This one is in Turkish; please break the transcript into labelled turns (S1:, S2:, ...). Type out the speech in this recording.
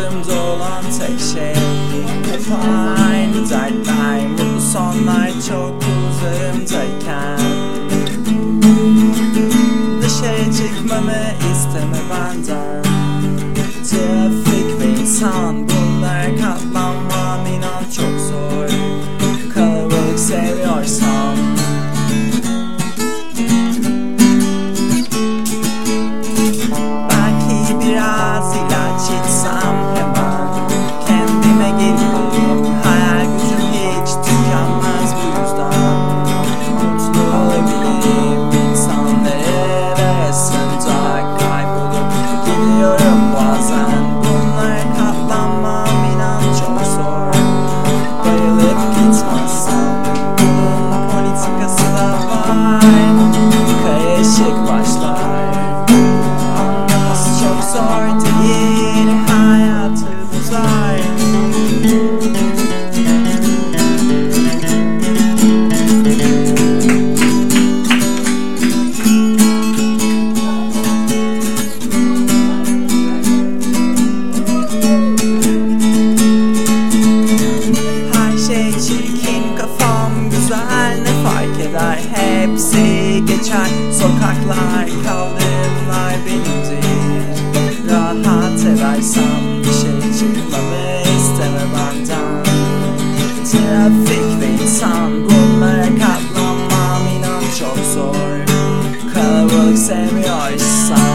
S1: aklımda olan tek şey Hep aynı dertler. Mutlu sonlar çok uzarımdayken Dışarı çıkmamı isteme benden. Trafik ve insan Amém. hepsi geçer. Sokaklar kaldırımlar benimdir. Rahat eversem işe çıkmamı isteme benden. Trafik ve insan bunlara katlanmam inan çok zor. Kalabalık sevmiyorsan